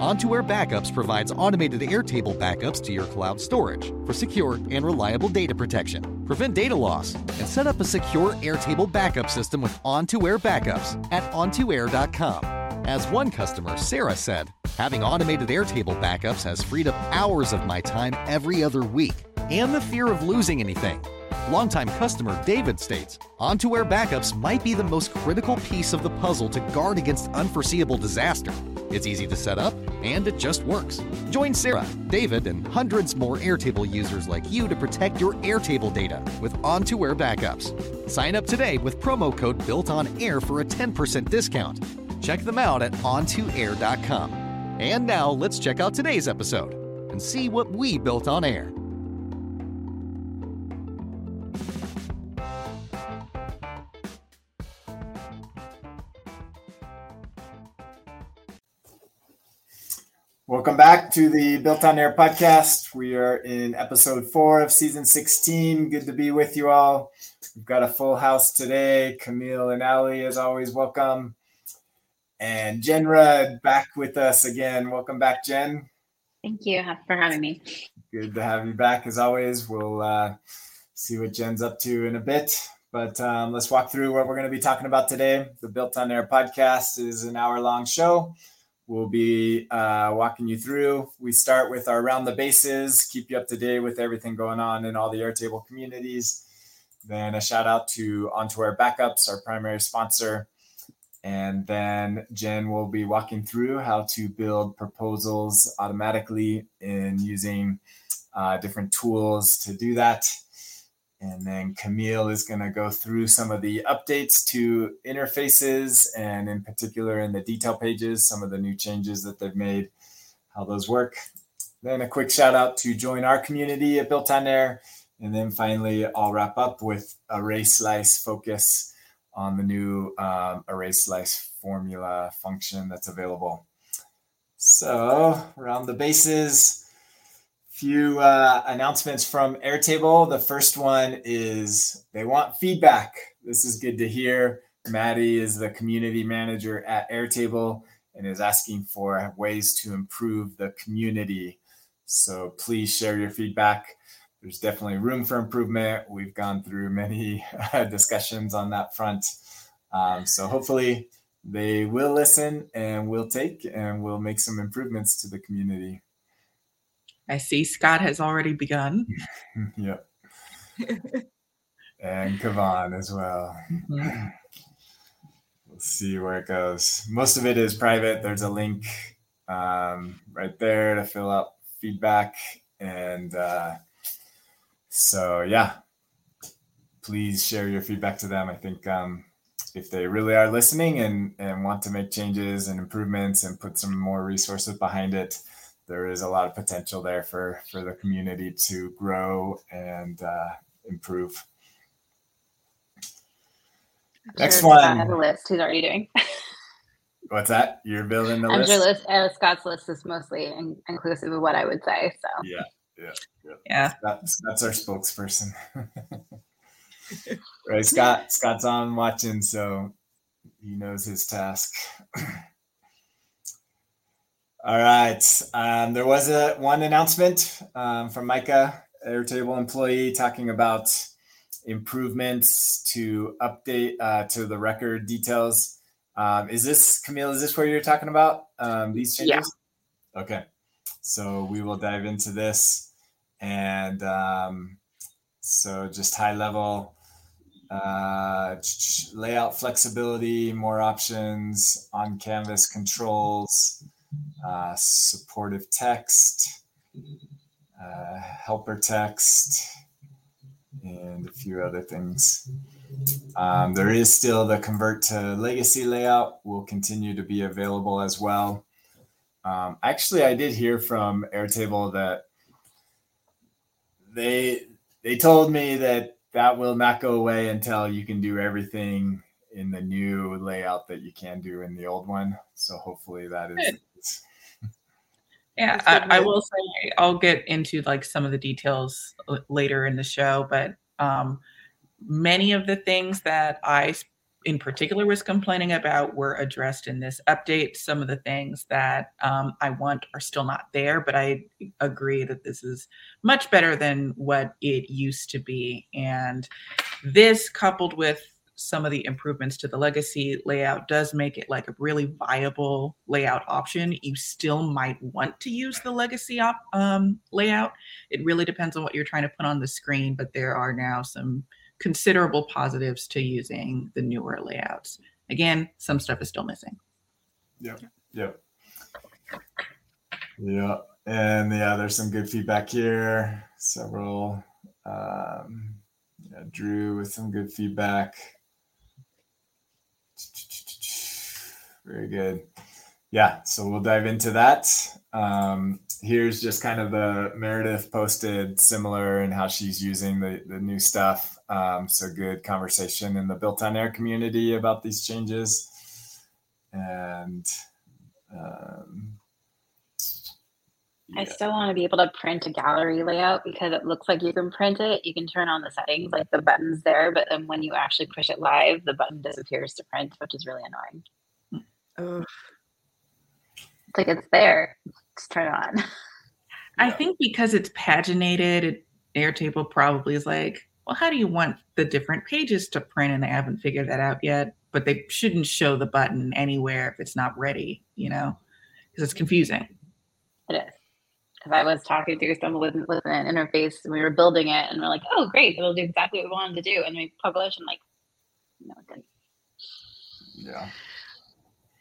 On2 Air Backups provides automated Airtable backups to your cloud storage for secure and reliable data protection. Prevent data loss and set up a secure Airtable backup system with On2 Air Backups at on2air.com. As one customer, Sarah, said, having automated Airtable backups has freed up hours of my time every other week and the fear of losing anything. Longtime customer David states On2 Air backups might be the most critical piece of the puzzle to guard against unforeseeable disaster. It's easy to set up, and it just works. Join Sarah, David, and hundreds more Airtable users like you to protect your Airtable data with On2 Air backups. Sign up today with promo code Built On Air for a 10% discount. Check them out at on2air.com. And now let's check out today's episode and see what we built on air. Welcome back to the Built on Air podcast. We are in episode four of season 16. Good to be with you all. We've got a full house today. Kamille and Alli, as always, welcome. And Jen Rudd back with us again. Welcome back, Jen. Thank you for having me. Good to have you back as always. We'll uh, see what Jen's up to in a bit. But um, let's walk through what we're going to be talking about today. The Built on Air podcast is an hour long show we'll be uh, walking you through. We start with our round the bases, keep you up to date with everything going on in all the Airtable communities. Then a shout out to On2 Air Backups, our primary sponsor. And then Jen will be walking through how to build proposals automatically in using uh, different tools to do that. And then Kamille is going to go through some of the updates to interfaces and, in particular, in the detail pages, some of the new changes that they've made, how those work. Then a quick shout out to join our community at Built on Air. And then finally, I'll wrap up with ARRAYSLICE focus on the new um, ARRAYSLICE formula function that's available. So, around the bases few uh, announcements from Airtable. The first one is they want feedback. This is good to hear. Maddie is the community manager at Airtable and is asking for ways to improve the community. So please share your feedback. There's definitely room for improvement. We've gone through many discussions on that front. Um, so hopefully they will listen and will take and will make some improvements to the community. I see Scott has already begun. yep. and Kuovonne as well. Mm-hmm. We'll see where it goes. Most of it is private. There's a link um, right there to fill out feedback. And uh, so, yeah, please share your feedback to them. I think um, if they really are listening and, and want to make changes and improvements and put some more resources behind it, there is a lot of potential there for for the community to grow and uh, improve. I'm Next sure one. I have a list. Who's already doing? What's that? You're building the I'm list. Sure list uh, Scott's list is mostly in, inclusive of what I would say. So yeah, yeah, yeah. yeah. That's that's our spokesperson. right, Scott. Scott's on watching, so he knows his task. All right. Um, there was a one announcement um, from Micah, Airtable employee, talking about improvements to update uh, to the record details. Um, is this Kamille? Is this where you're talking about um, these changes? Yeah. Okay. So we will dive into this, and um, so just high level uh, layout flexibility, more options on canvas controls uh, supportive text, uh, helper text, and a few other things. Um, there is still the convert to legacy layout will continue to be available as well. Um, actually, I did hear from Airtable that they they told me that that will not go away until you can do everything in the new layout that you can do in the old one. So hopefully that is. Yeah, I, I, will say I'll get into like some of the details later in the show, but um, many of the things that I in particular was complaining about were addressed in this update. Some of the things that um, I want are still not there, but I agree that this is much better than what it used to be. And this, coupled with some of the improvements to the legacy layout, does make it like a really viable layout option. You still might want to use the legacy op- um, layout. It really depends on what you're trying to put on the screen, but there are now some considerable positives to using the newer layouts. Again, some stuff is still missing. Yep. Yep. Yeah. And yeah, there's some good feedback here. Several um yeah, Drew with some good feedback. Very good. Yeah, so we'll dive into that. Um, here's just kind of the Meredith posted similar and how she's using the, the new stuff. Um, so good conversation in the built on air community about these changes. And um, yeah. I still want to be able to print a gallery layout because it looks like you can print it. You can turn on the settings, like the button's there, but then when you actually push it live, the button disappears to print, which is really annoying. Oh. It's like it's there. Just turn it on. I think because it's paginated, Airtable probably is like, well, how do you want the different pages to print? And they haven't figured that out yet. But they shouldn't show the button anywhere if it's not ready, you know, because it's confusing. It is. Because I was talking to someone with, with an interface and we were building it and we're like, oh, great, it'll do exactly what we wanted to do. And we publish and like, no, it didn't. Yeah.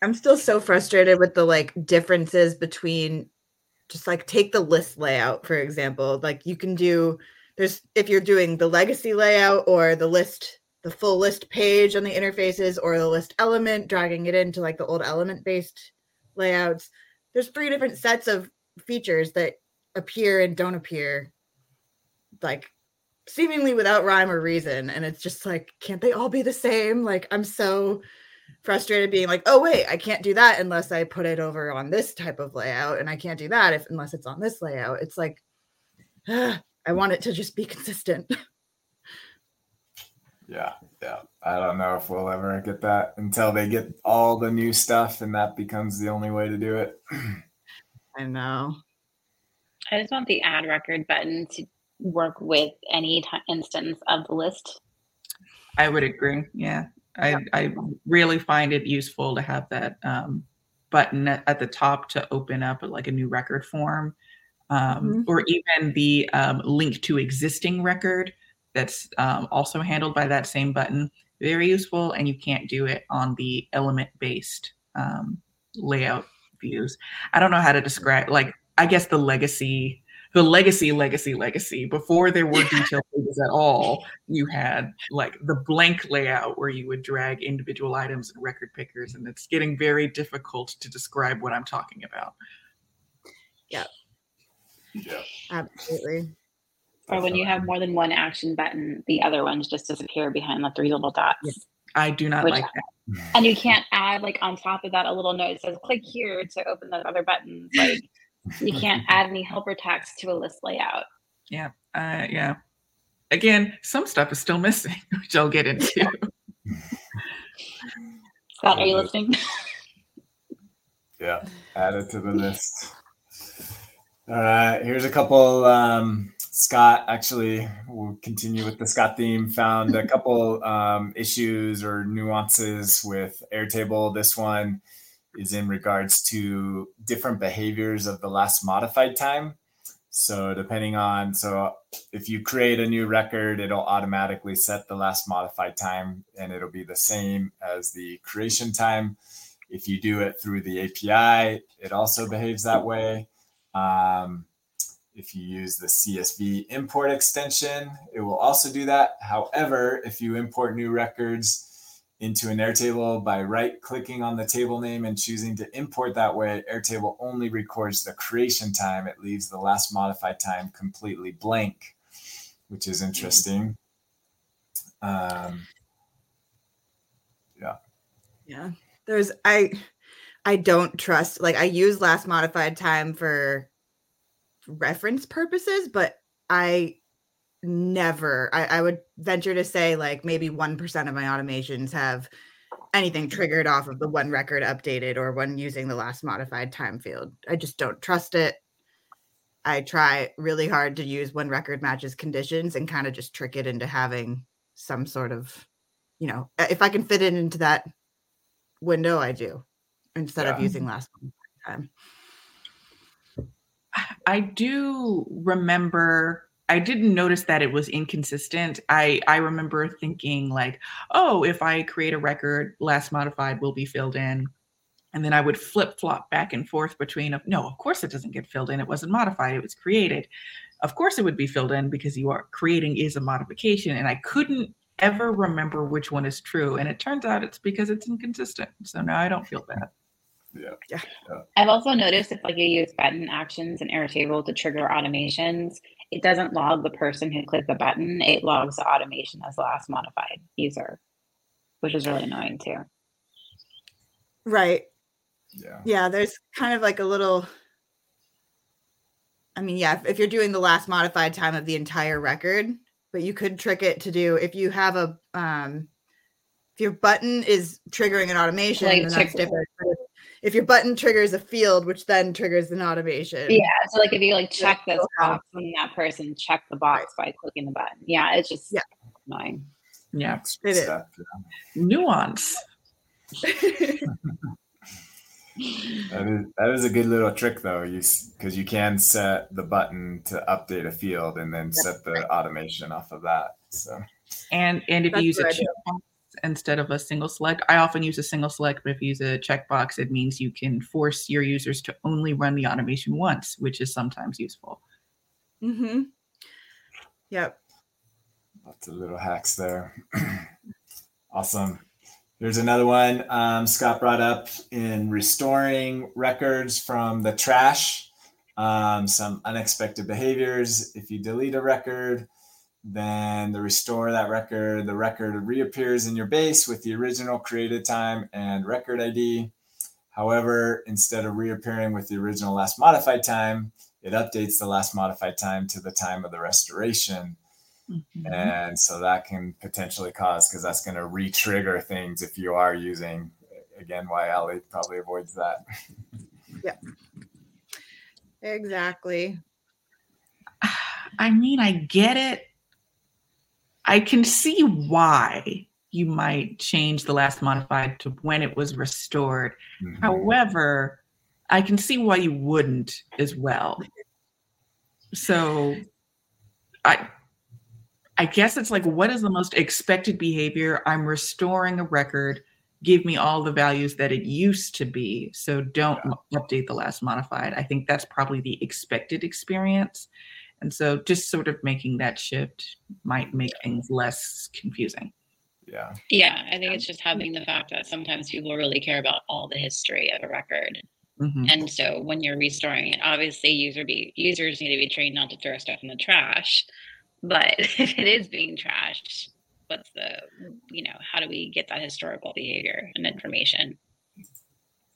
I'm still so frustrated with the like differences between just like take the list layout, for example. Like you can do there's if you're doing the legacy layout or the list the full list page on the interfaces or the list element dragging it into like the old element based layouts there's three different sets of features that appear and don't appear like seemingly without rhyme or reason and it's just like can't they all be the same like i'm so frustrated being like oh wait i can't do that unless i put it over on this type of layout and i can't do that if unless it's on this layout it's like ah, I want it to just be consistent. yeah, yeah. I don't know if we'll ever get that until they get all the new stuff and that becomes the only way to do it. I know. I just want the add record button to work with any t- instance of the list. I would agree. Yeah. I. I really find it useful to have that um, button at, at, the top to open up like a new record form um, mm-hmm. or even the um, link to existing record that's um, also handled by that same button. Very useful, and you can't do it on the element based um, layout views. I don't know how to describe, like, I guess the legacy. The legacy, legacy, legacy. Before there were detailed pages at all, you had like the blank layout where you would drag individual items and record pickers, and it's getting very difficult to describe what I'm talking about. Yeah, yeah. Absolutely. Or when you have more than one action button, the other ones just disappear behind the three little dots. Yes. I do not Which, like that. And you can't add like on top of that a little note that says click here to open the other buttons. Like you can't add any helper tags to a list layout. Yeah. Uh, yeah. Again, some stuff is still missing, which I'll get into. Scott, are you listening? yeah. Add it to the list. All right, here's a couple. Um, Scott actually will continue with the Scott theme. Found a couple um, issues or nuances with Airtable. This one is in regards to different behaviors of the last modified time. So depending on so if you create a new record, it'll automatically set the last modified time, and it'll be the same as the creation time. If you do it through the API, it also behaves that way. Um, if you use the CSV import extension, it will also do that. However, if you import new records into an Airtable by right clicking on the table name and choosing to import that way. Airtable only records the creation time, it leaves the last modified time completely blank, which is interesting. Um, yeah. Yeah. There's, I, I don't trust, like, I use last modified time for reference purposes, but I never I, I would venture to say like maybe 1% of my automations have anything triggered off of the one record updated or when using the last modified time field. I just don't trust it. I try really hard to use when record matches conditions and kind of just trick it into having some sort of, you know, if I can fit it into that window, I do instead yeah. of using last time. I do remember I didn't notice that it was inconsistent. I I remember thinking like, oh, if I create a record, last modified will be filled in. And then I would flip flop back and forth between no, of course it doesn't get filled in. It wasn't modified, it was created. Of course it would be filled in because you are creating is a modification. And I couldn't ever remember which one is true. And it turns out it's because it's inconsistent. So now I don't feel bad. Yeah. yeah. I've also noticed if like you use button actions in Airtable to trigger automations, it doesn't log the person who clicked the button. It logs the automation as the last modified user, which is really annoying too. Right. Yeah. Yeah. There's kind of like a little. I mean, yeah, if, if you're doing the last modified time of the entire record, but you could trick it to do if you have a um if your button is triggering an automation, like, then that's different. But if your button triggers a field, which then triggers an automation. Yeah. So like if you like check this box and that person check the box by clicking the button. Yeah, it's just yeah. annoying. Yeah. It is. Nuance. that is that is a good little trick though. You because you can set the button to update a field and then set the automation off of that. So and and if That's you use a checkbox instead of a single select. I often use a single select, but if you use a checkbox, it means you can force your users to only run the automation once, which is sometimes useful. Mm-hmm. Yep. Lots of little hacks there. awesome. There's another one um, Scott brought up in restoring records from the trash. Um, some unexpected behaviors. If you delete a record, then the restore that record, the record reappears in your base with the original created time and record ID. However, instead of reappearing with the original last modified time, it updates the last modified time to the time of the restoration. Mm-hmm. And so that can potentially cause, because that's going to re trigger things if you are using, again, why Alli probably avoids that. yeah. Exactly. I mean, I get it I can see why you might change the last modified to when it was restored. Mm-hmm. However, I can see why you wouldn't as well. So I I guess it's like what is the most expected behavior? I'm restoring a record. Give me all the values that it used to be. So don't yeah. update the last modified. I think that's probably the expected experience. And so just sort of making that shift might make things less confusing. Yeah. Yeah. I think it's just having the fact that sometimes people really care about all the history of a record. Mm-hmm. And so when you're restoring it, obviously user be users need to be trained not to throw stuff in the trash. But if it is being trashed, what's the you know, how do we get that historical behavior and information?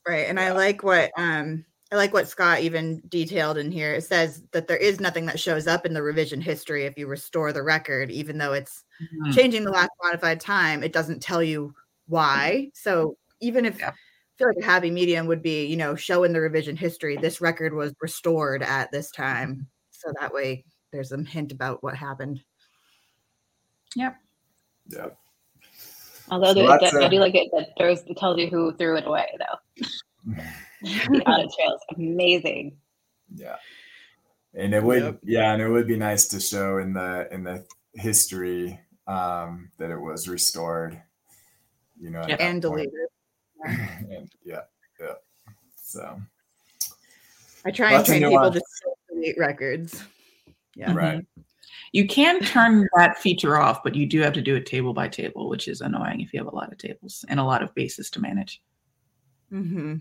Right. And I like what um I like what Scott even detailed in here. It says that there is nothing that shows up in the revision history if you restore the record, even though it's mm-hmm. changing the last modified time, it doesn't tell you why. Mm-hmm. So even if yeah. I feel like a happy medium would be, you know, showing the revision history, this record was restored at this time. Mm-hmm. So that way there's some hint about what happened. Yep. Yeah. Although so the, I do like it that there's tells you who threw it away though. Mm-hmm. The audit trails. Amazing. Yeah. And it would yep. yeah and it would be nice to show in the in the history um that it was restored you know and deleted. And, yeah yeah. So. I try and train people to delete records. Yeah. Right. You can turn that feature off, but you do have to do it table by table, which is annoying if you have a lot of tables and a lot of bases to manage. Mm-hmm.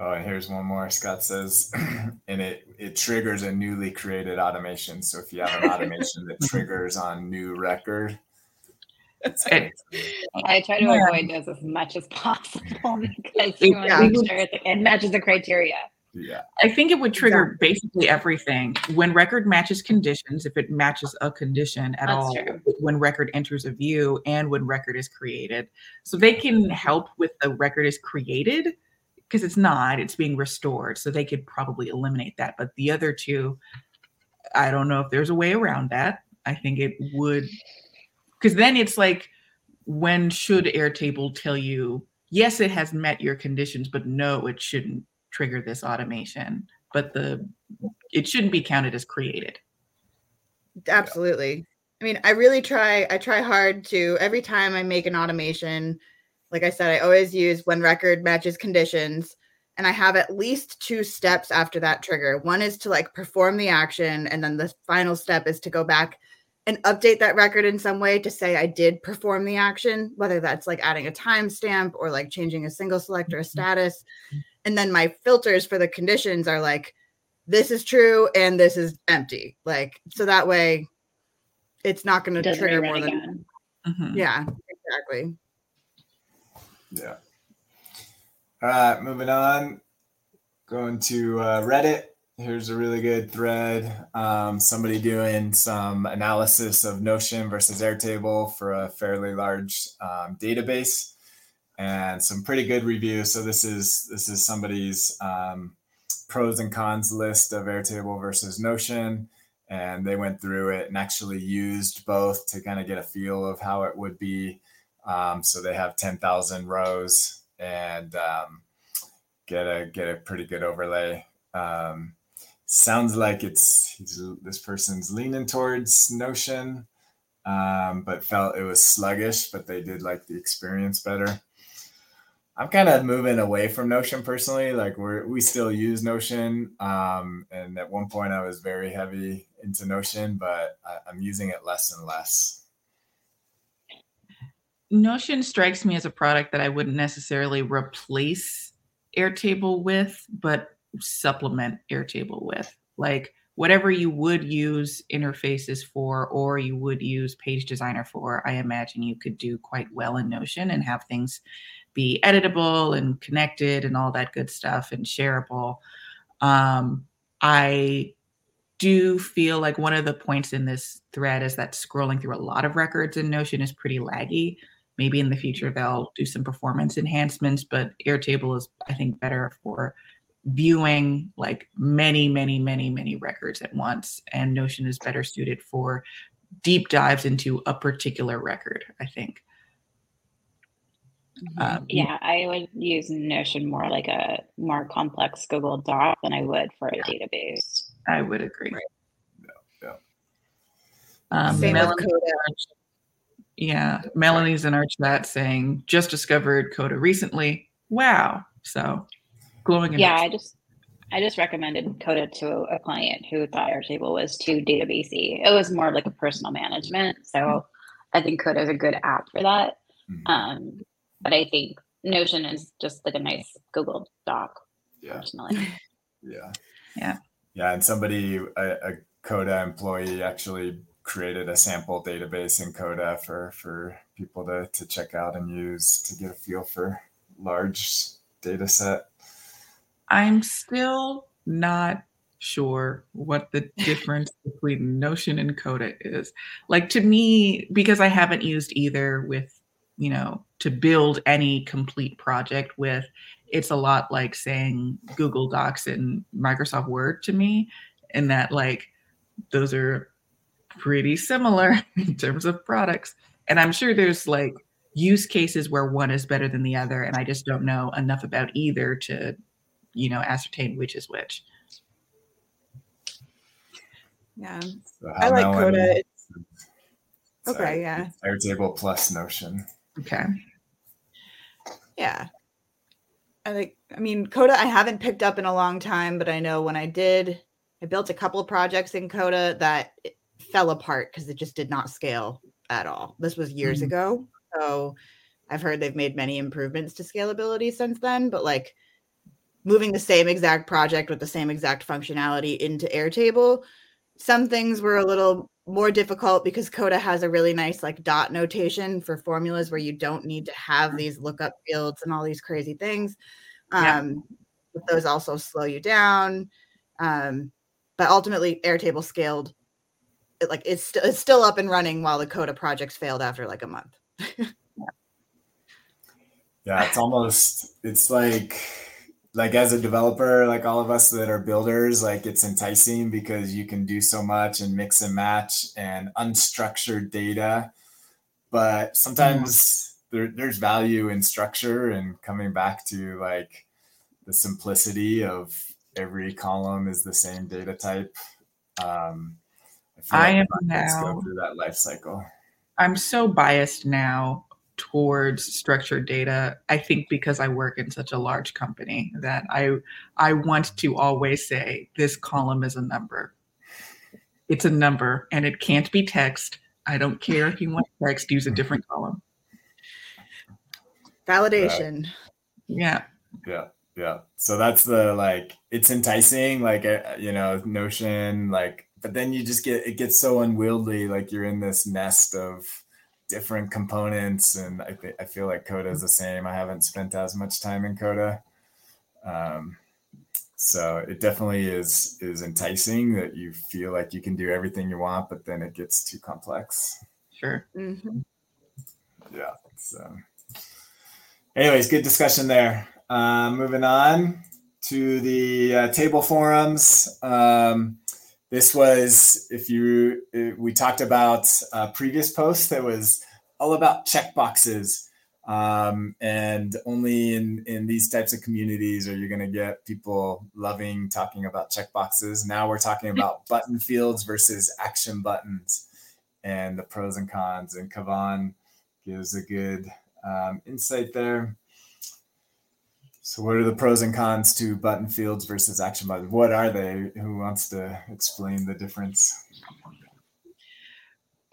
Oh, and here's one more. Scott says, and it it triggers a newly created automation. So if you have an automation that triggers on new record, I try to yeah. avoid those as much as possible because you want to make sure it matches the criteria. Yeah. I think it would trigger basically everything. When record matches conditions, if it matches a condition at That's all, true. when record enters a view and when record is created. So they can help with the record is created because it's not, it's being restored. So they could probably eliminate that. But the other two, I don't know if there's a way around that. I think it would, because then it's like, when should Airtable tell you, yes, it has met your conditions, but no, it shouldn't trigger this automation? But the it shouldn't be counted as created. Absolutely. I mean, I really try, I try hard to every time I make an automation, like I said, I always use when record matches conditions. And I have at least two steps after that trigger. One is to like perform the action. And then the final step is to go back and update that record in some way to say I did perform the action, whether that's like adding a timestamp or like changing a single select or a mm-hmm. status. And then my filters for the conditions are like, this is true and this is empty. Like, so that way it's not going to trigger more than. Mm-hmm. Yeah, exactly. Yeah. All right, moving on. Going to uh, Reddit. Here's a really good thread. Um, somebody doing some analysis of Notion versus Airtable for a fairly large um, database, and some pretty good reviews. So this is this is somebody's um, pros and cons list of Airtable versus Notion, and they went through it and actually used both to kind of get a feel of how it would be um, so they have 10,000 rows and um, get a get a pretty good overlay. Um, sounds like it's this person's leaning towards Notion, um, but felt it was sluggish. But they did like the experience better. I'm kind of moving away from Notion personally. Like we we still use Notion, um, and at one point I was very heavy into Notion, but I, I'm using it less and less. Notion strikes me as a product that I wouldn't necessarily replace Airtable with, but supplement Airtable with. Like whatever you would use interfaces for or you would use Page Designer for, I imagine you could do quite well in Notion and have things be editable and connected and all that good stuff and shareable. Um, I do feel like one of the points in this thread is that scrolling through a lot of records in Notion is pretty laggy maybe in the future they'll do some performance enhancements but airtable is i think better for viewing like many many many many records at once and notion is better suited for deep dives into a particular record i think mm-hmm. um, yeah i would use notion more like a more complex google doc than i would for a database i would agree right. yeah, yeah. Um, Same with yeah, Melanie's in our chat saying just discovered Coda recently. Wow. So glowing. Yeah, I just I just recommended Coda to a client who thought Airtable was too databasey. It was more like a personal management. So mm-hmm. I think Coda is a good app for that. Mm-hmm. Um, but I think Notion is just like a nice Google Doc. Yeah. Personally. yeah. Yeah. Yeah, and somebody a, a Coda employee actually created a sample database in Coda for for people to to check out and use to get a feel for large data set. I'm still not sure what the difference between Notion and Coda is. Like to me, because I haven't used either with, you know, to build any complete project with, it's a lot like saying Google Docs and Microsoft Word to me, in that like those are pretty similar in terms of products. And I'm sure there's like use cases where one is better than the other. And I just don't know enough about either to, you know, ascertain which is which. Yeah. So I like Coda. okay, yeah. Airtable plus Notion. Okay. Yeah. I like I mean Coda I haven't picked up in a long time, but I know when I did, I built a couple of projects in Coda that fell apart because it just did not scale at all. This was years mm-hmm. ago. So I've heard they've made many improvements to scalability since then, but like moving the same exact project with the same exact functionality into Airtable, some things were a little more difficult because Coda has a really nice like dot notation for formulas where you don't need to have these lookup fields and all these crazy things. Um, yeah. those also slow you down. Um, but ultimately, Airtable scaled. It, like it's, st- it's still up and running while the Coda projects failed after like a month. yeah, it's almost it's like like as a developer, like all of us that are builders, like it's enticing because you can do so much and mix and match and unstructured data. But sometimes mm-hmm. there, there's value in structure and coming back to like the simplicity of every column is the same data type. Um, I, I am now go through that life cycle. I'm so biased now towards structured data i think because i work in such a large company that i i want to always say this column is a number. It's a number and it can't be text. I don't care if you want text use a different column. Validation. Right. yeah. Yeah yeah. So that's the like it's enticing like uh, you know notion like but then you just get it gets so unwieldy like you're in this nest of different components and I, th- I feel like coda is the same. I haven't spent as much time in coda. Um, so it definitely is is enticing that you feel like you can do everything you want but then it gets too complex. Sure. Mm-hmm. yeah so. Anyways good discussion there. Uh, moving on to the uh, table forums. Um, this was, if you, we talked about a previous post that was all about checkboxes. Um, and only in, in these types of communities are you going to get people loving talking about checkboxes. Now we're talking about button fields versus action buttons and the pros and cons. And Kuovonne gives a good um, insight there. So, what are the pros and cons to button fields versus action buttons? What are they? Who wants to explain the difference?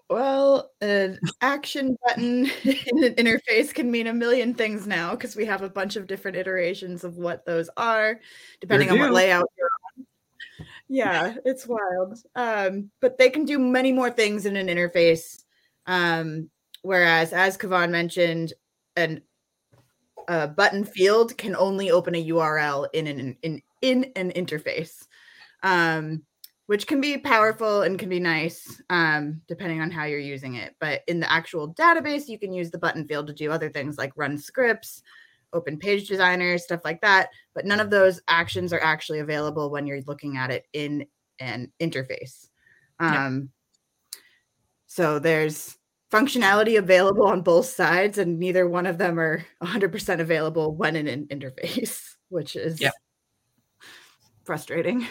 Well, an action button in an interface can mean a million things now because we have a bunch of different iterations of what those are, depending on what layout you're on. Yeah, it's wild. Um, but they can do many more things in an interface. Um, whereas, as Kuovonne mentioned, an a button field can only open a URL in an in in an interface, um, which can be powerful and can be nice um, depending on how you're using it. But in the actual database, you can use the button field to do other things like run scripts, open page designer, stuff like that. But none of those actions are actually available when you're looking at it in an interface. Um, So there's functionality available on both sides, and neither one of them are 100% available when in an interface, which is frustrating.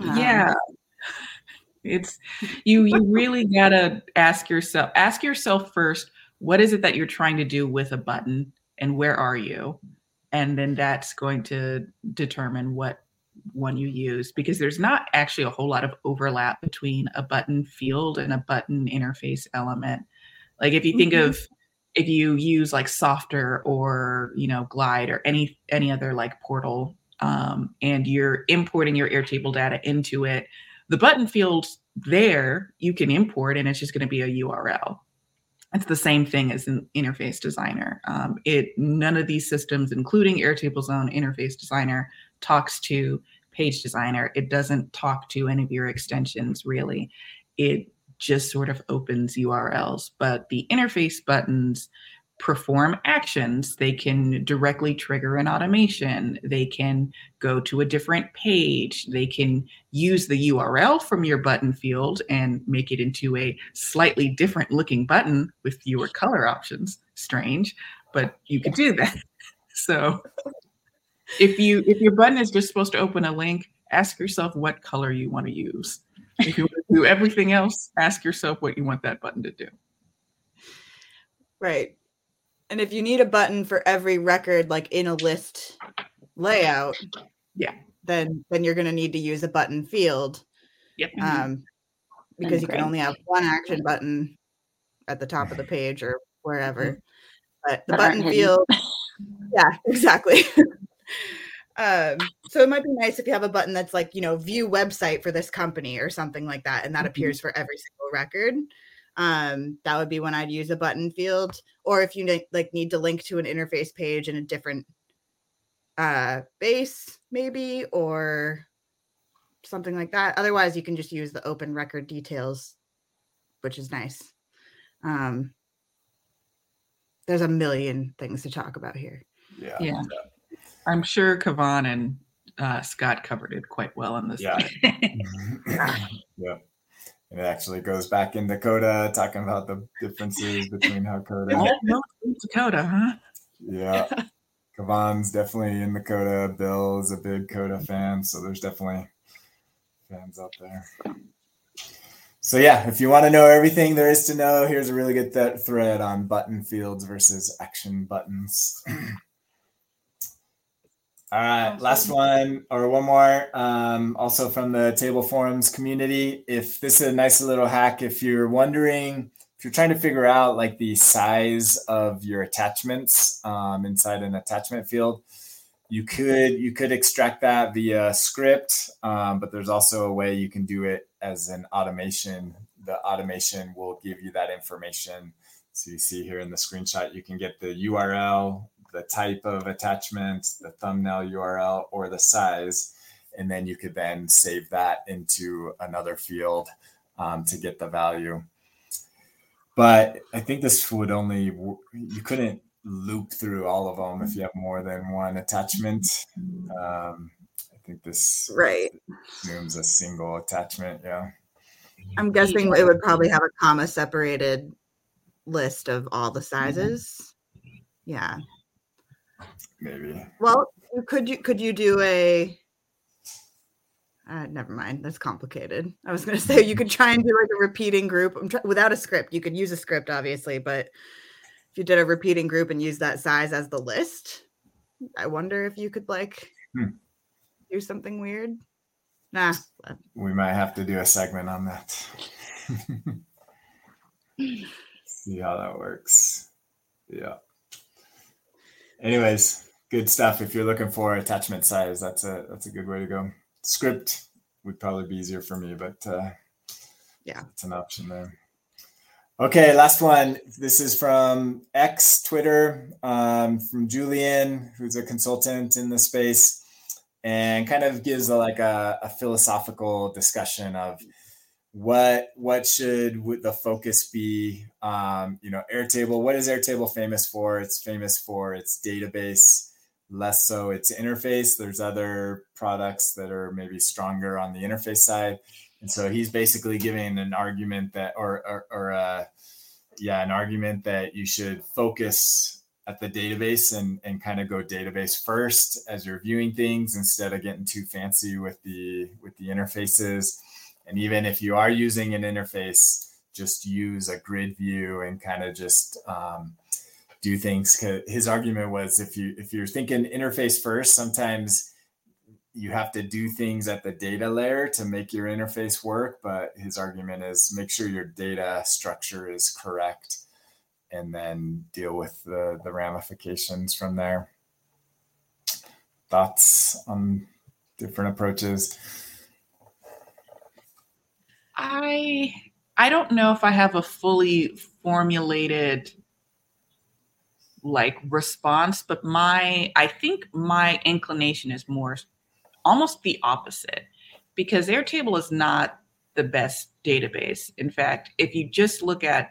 Yeah. Um, it's you you really got to ask yourself ask yourself first what is it that you're trying to do with a button and where are you? And then that's going to determine what one you use because there's not actually a whole lot of overlap between a button field and a button interface element. Like if you think mm-hmm. of if you use like Softr or you know Glide or any any other like portal um, and you're importing your Airtable data into it, the button field there you can import and it's just going to be a URL. It's the same thing as an interface designer. Um, it none of these systems, including Airtable's own interface designer, talks to page designer. It doesn't talk to any of your extensions really. It just sort of opens URLs. But the interface buttons perform actions. They can directly trigger an automation. They can go to a different page. They can use the URL from your button field and make it into a slightly different looking button with fewer color options. Strange, but you could do that. So if you if your button is just supposed to open a link, ask yourself what color you want to use. If you want to do everything else, ask yourself what you want that button to do. Right. And if you need a button for every record, like in a list layout, yeah, then then you're going to need to use a button field. Yep. Um, because you can only have one action button at the top of the page or wherever. Mm-hmm. But the button field, yeah, exactly. Um, so it might be nice if you have a button that's like, you know, view website for this company or something like that, and that mm-hmm. appears for every single record. Um, that would be when I'd use a button field, or if you ne- like need to link to an interface page in a different uh base, maybe, or something like that. Otherwise, you can just use the open record details, which is nice. Um, there's a million things to talk about here. Yeah. Yeah. I'm sure Kuovonne and uh, Scott covered it quite well in this. Yeah. yeah. And it actually goes back in Dakota, talking about the differences between how Dakota. Oh, Coda, huh? Yeah. Kuovonne's definitely in Dakota. Coda. Bill is a big Coda fan, so there's definitely fans out there. So yeah, if you want to know everything there is to know, here's a really good th- thread on button fields versus action buttons. All right, last one or one more. Um, also from the table forums community. If this is a nice little hack, if you're wondering, if you're trying to figure out like the size of your attachments um, inside an attachment field, you could you could extract that via script um, but there's also a way you can do it as an automation the automation will give you that information so you see here in the screenshot you can get the url the type of attachment the thumbnail url or the size and then you could then save that into another field um, to get the value but i think this would only you couldn't loop through all of them if you have more than one attachment. Um, I think this right assumes a single attachment. Yeah. I'm guessing it would probably have a comma separated list of all the sizes. Yeah. Maybe. Well, could you could you do a uh, never mind. That's complicated. I was going to say you could try and do like a repeating group try- without a script. You could use a script, obviously, but if you did a repeating group and use that size as the list, I wonder if you could like hmm. do something weird. Nah. We might have to do a segment on that. See how that works. Yeah. Anyways, good stuff. If you're looking for attachment size, that's a that's a good way to go. Script would probably be easier for me, but uh, yeah, it's an option there. Okay, last one. This is from X Twitter um, from Julian, who's a consultant in the space, and kind of gives a, like a, a, philosophical discussion of what what should the focus be. Um, you know, Airtable. What is Airtable famous for? It's famous for its database, less so its interface. There's other products that are maybe stronger on the interface side and so he's basically giving an argument that, or, or, or uh, yeah, an argument that you should focus at the database and, and kind of go database first as you're viewing things instead of getting too fancy with the with the interfaces. And even if you are using an interface, just use a grid view and kind of just um, do things. His argument was if you if you're thinking interface first, sometimes you have to do things at the data layer to make your interface work. But his argument is make sure your data structure is correct and then deal with the, the ramifications from there. Thoughts on different approaches? I I don't know if I have a fully formulated like response, but my I think my inclination is more almost the opposite because Airtable is not the best database. In fact, if you just look at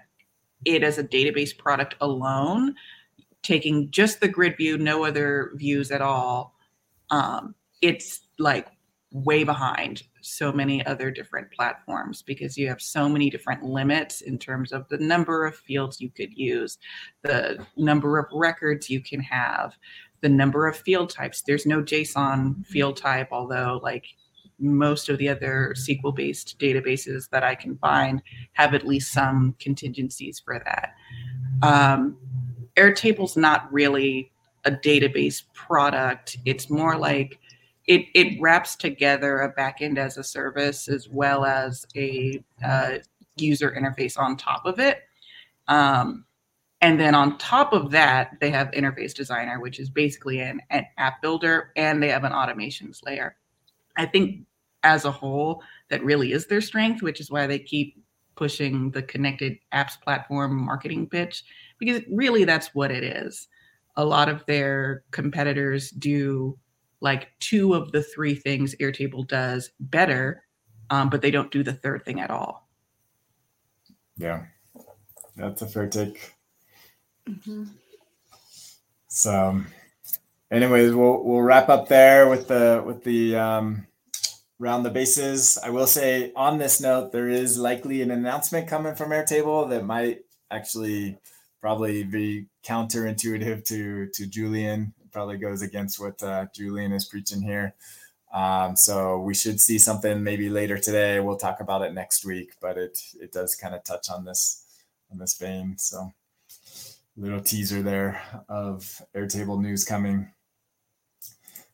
it as a database product alone, taking just the grid view, no other views at all, um, it's like way behind so many other different platforms because you have so many different limits in terms of the number of fields you could use, the number of records you can have, the number of field types. There's no JSON field type, although like most of the other SQL based databases that I can find have at least some contingencies for that. Um, Airtable's not really a database product. It's more like it it wraps together a backend as a service as well as a uh, user interface on top of it. Um, and then on top of that, they have Interface Designer, which is basically an, an app builder, and they have an automations layer. I think as a whole, that really is their strength, which is why they keep pushing the connected apps platform marketing pitch, because really that's what it is. A lot of their competitors do like two of the three things Airtable does better, um, but they don't do the third thing at all. Yeah, that's a fair take. Mm-hmm. So, anyways, we'll we'll wrap up there with the with the um, round the bases. I will say on this note, there is likely an announcement coming from Airtable that might actually probably be counterintuitive to to Julian. Probably goes against what uh, Julian is preaching here. Um, so we should see something maybe later today. We'll talk about it next week, but it it does kind of touch on this on this vein. So little teaser there of Airtable news coming.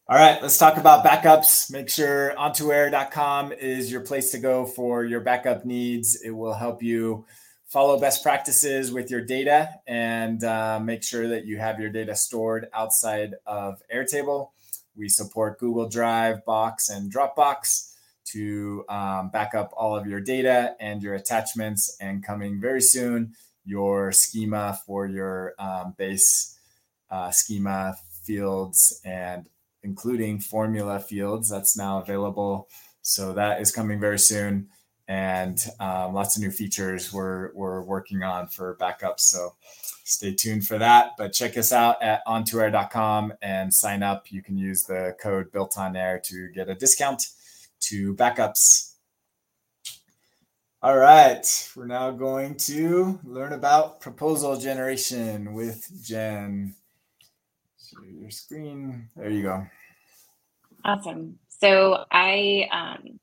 All right, let's talk about backups. Make sure on2air.com is your place to go for your backup needs. It will help you follow best practices with your data and uh, make sure that you have your data stored outside of Airtable. We support Google Drive, Box, and Dropbox to um, back up all of your data and your attachments. And coming very soon, your schema for your um, base uh, schema fields and including formula fields that's now available. So that is coming very soon and um, lots of new features we're, we're working on for backups. So stay tuned for that. But check us out at on2air.com and sign up. You can use the code built on air to get a discount to backups. All right, we're now going to learn about proposal generation with Jen. Share your screen. There you go. Awesome. So I um,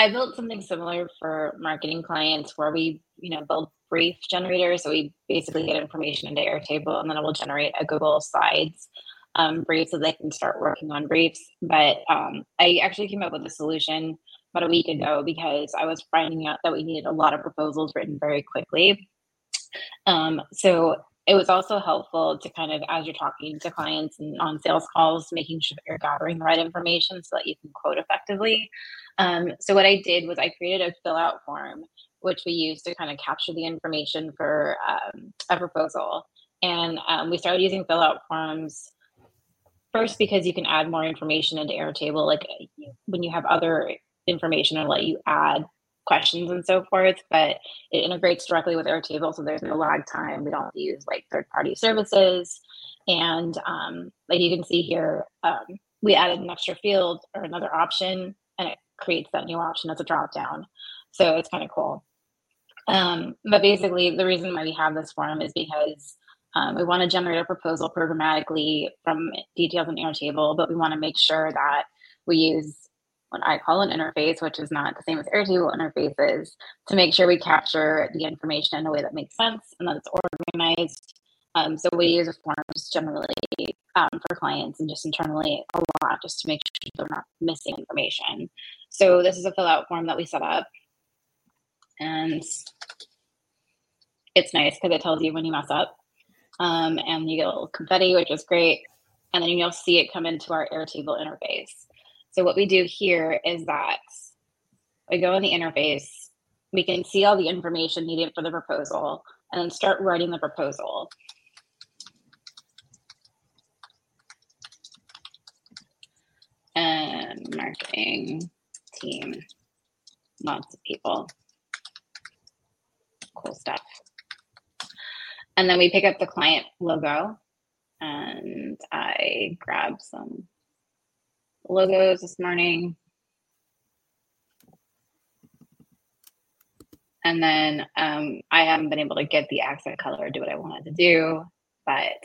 I built something similar for marketing clients where we you know build brief generators. So we basically get information into Airtable, and then it will generate a Google Slides um, brief so they can start working on briefs. But um, I actually came up with a solution about a week ago because I was finding out that we needed a lot of proposals written very quickly. Um, so it was also helpful to kind of, as you're talking to clients and on sales calls, making sure that you're gathering the right information so that you can quote effectively. Um, so what I did was I created a Fillout form, which we used to kind of capture the information for um, a proposal. And um, we started using Fillout forms first because you can add more information into Airtable. Like when you have other information and let you add questions and so forth, but it integrates directly with Airtable, so there's no lag time. We don't use like third-party services, and um, like you can see here, um, we added an extra field or another option, and it creates that new option as a drop down. So it's kind of cool. Um, but basically, the reason why we have this form is because um, we want to generate a proposal programmatically from details in Airtable, but we want to make sure that we use what I call an interface, which is not the same as Airtable interfaces, to make sure we capture the information in a way that makes sense and that it's organized. Um, so we use forms generally um, for clients and just internally a lot just to make sure they're not missing information. So this is a Fillout form that we set up. And it's nice because it tells you when you mess up. Um, and you get a little confetti, which is great. And then you'll see it come into our Airtable interface. So what we do here is that we go in the interface, we can see all the information needed for the proposal and then start writing the proposal. And marketing team, lots of people. Cool stuff. And then we pick up the client logo and I grab some logos this morning. And then um, I haven't been able to get the accent color do what I wanted to do. But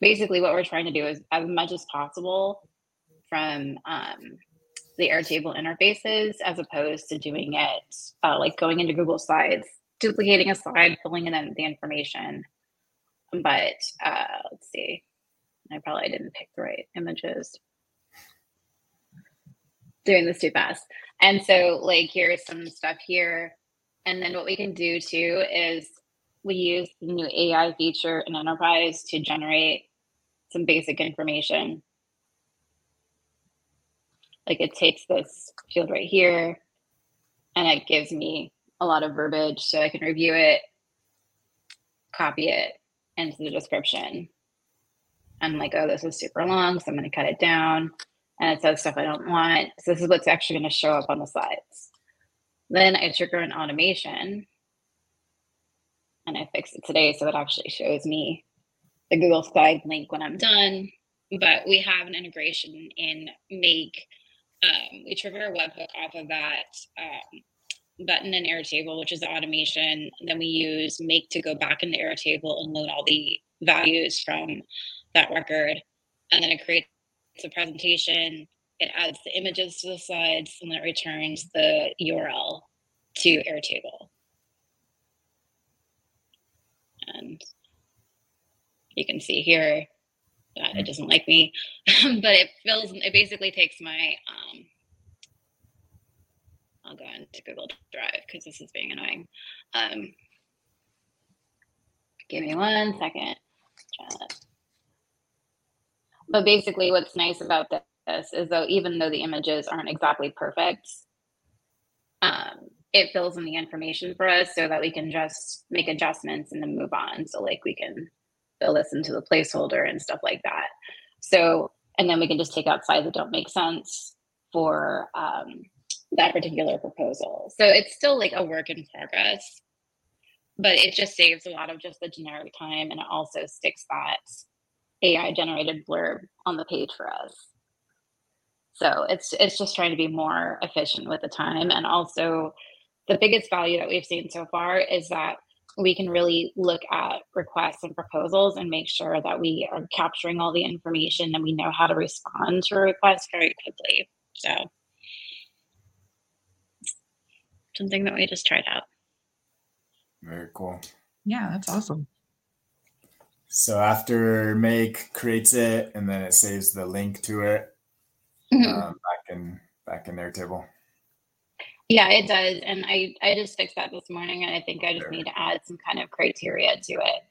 basically, what we're trying to do is as much as possible from um, the Airtable interfaces as opposed to doing it uh, like going into Google Slides, duplicating a slide, filling in the information. But uh, let's see, I probably didn't pick the right images. Doing this too fast. And so, like, here's some stuff here. And then what we can do too is we use the new AI feature in Enterprise to generate some basic information. Like it takes this field right here and it gives me a lot of verbiage so I can review it, copy it into the description. I'm like, oh, this is super long, so I'm going to cut it down. And it says stuff I don't want. So this is what's actually going to show up on the slides. Then I trigger an automation and I fixed it today. So it actually shows me the Google Slide link when I'm done. But we have an integration in Make. Um, we trigger a webhook off of that um, button in Airtable, which is the automation. Then we use Make to go back into Airtable and load all the values from that record. And then it creates a presentation. It adds the images to the slides and then it returns the URL to Airtable. And you can see here that it doesn't like me, but it fills, it basically takes my, um, I'll go into Google Drive because this is being annoying. Um, give me one second. But basically, what's nice about this is though, even though the images aren't exactly perfect, um, it fills in the information for us so that we can just make adjustments and then move on. So like we can fill this into the placeholder and stuff like that. So and then we can just take out slides that don't make sense for um, that particular proposal. So it's still like a work in progress, but it just saves a lot of just the generic time and it also sticks that AI generated blurb on the page for us. So it's it's just trying to be more efficient with the time and also the biggest value that we've seen so far is that we can really look at requests and proposals and make sure that we are capturing all the information and we know how to respond to a request very quickly. So something that we just tried out. Very cool. Yeah, that's awesome. So after make creates it and then it saves the link to it mm-hmm. um, back in back in Airtable. Yeah, it does. And I, I just fixed that this morning and I think I just need to add some kind of criteria to it.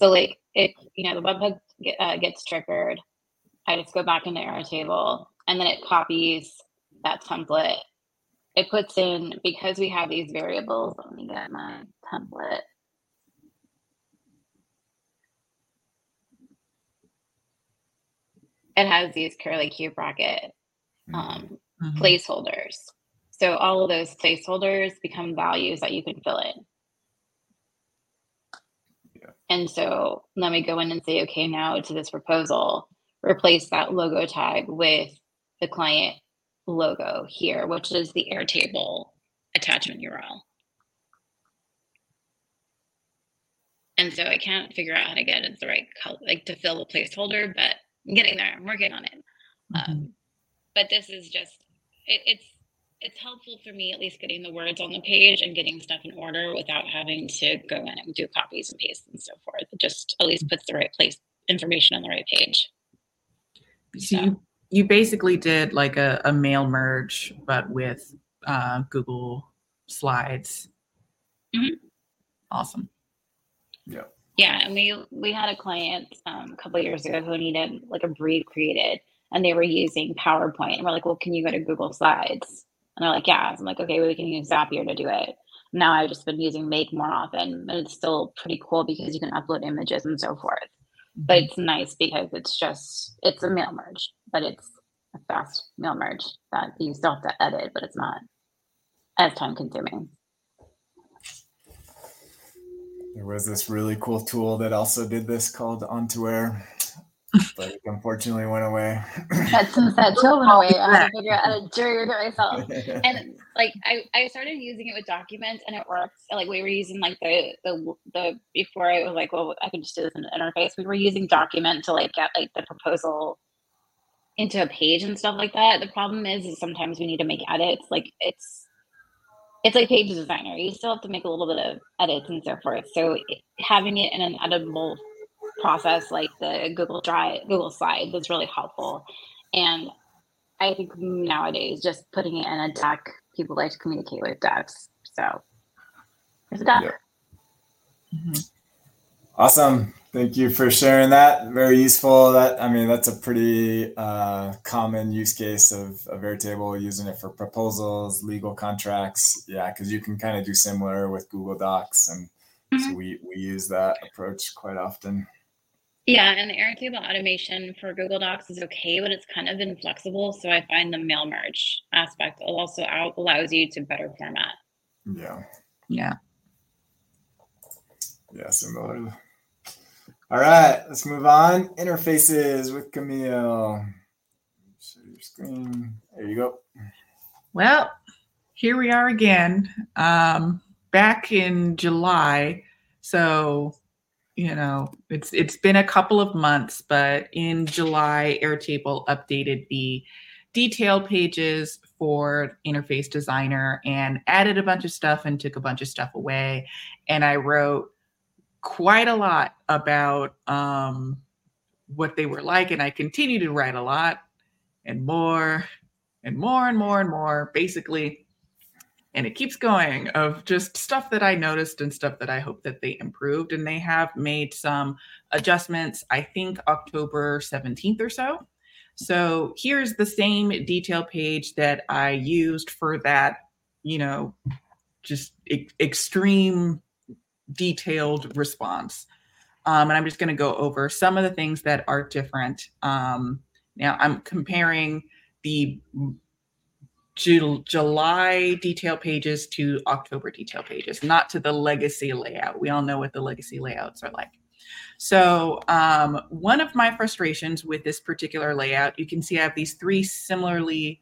So like if, you know, the webhook get, uh, gets triggered, I just go back into Airtable and then it copies that template. It puts in, because we have these variables, let me get my template. It has these curly Q bracket um, mm-hmm. placeholders. So all of those placeholders become values that you can fill in. Yeah. And so let me go in and say, okay, now to this proposal, replace that logo tag with the client logo here, which is the Airtable attachment URL. And so I can't figure out how to get it the right color, like to fill the placeholder, but I'm getting there. I'm working on it. Mm-hmm. Um, but this is just, it, it's it's helpful for me at least getting the words on the page and getting stuff in order without having to go in and do copies and pastes and so forth. It just at least puts the right place information on the right page. So, so. you you basically did like a, a mail merge, but with uh, Google Slides. Mm-hmm. Awesome. Yeah. Yeah, and we we had a client um, a couple years ago who needed like a brief created, and they were using PowerPoint, and we're like, "Well, can you go to Google Slides?" And they're like, yeah. So I'm like, okay, well, we can use Zapier to do it. Now I've just been using Make more often, and it's still pretty cool because you can upload images and so forth. But mm-hmm. it's nice because it's just it's a mail merge, but it's a fast mail merge that you still have to edit, but it's not as time consuming. There was this really cool tool that also did this called On2Air but it unfortunately went away. That since that tool went away, I had to figure out how to jury it myself. And like I, I started using it with documents and it works. Like we were using like the the the before I was like, well, I can just do this in an interface. We were using document to like get like the proposal into a page and stuff like that. The problem is, is sometimes we need to make edits. Like it's it's like page designer. You still have to make a little bit of edits and so forth. So having it in an editable process like the Google Drive, Google Slides is really helpful. And I think nowadays just putting it in a deck, people like to communicate with decks. So there's a deck. Yeah. Mm-hmm. Awesome. Thank you for sharing that. Very useful. That I mean, that's a pretty uh, common use case of, of Airtable using it for proposals, legal contracts. Yeah, because you can kind of do similar with Google Docs, and mm-hmm. so we we use that approach quite often. Yeah, and the Airtable automation for Google Docs is okay, but it's kind of inflexible. So I find the mail merge aspect also out, allows you to better format. Yeah. Yeah. Yeah, similar. All right, let's move on. Interfaces with Kamille. Share your screen. There you go. Well, here we are again. Um, back in July. So you know, it's it's been a couple of months, but in July, Airtable updated the detail pages for Interface Designer and added a bunch of stuff and took a bunch of stuff away. And I wrote quite a lot about um, what they were like, and I continue to write a lot and more and more and more and more. Basically, and it keeps going of just stuff that I noticed and stuff that I hope that they improved. And they have made some adjustments, I think October 17th or so. So here's the same detail page that I used for that, you know, just e- extreme detailed response. Um, and I'm just going to go over some of the things that are different. Um, now I'm comparing the July detail pages to October detail pages, not to the legacy layout. We all know what the legacy layouts are like. So, um, one of my frustrations with this particular layout, you can see I have these three similarly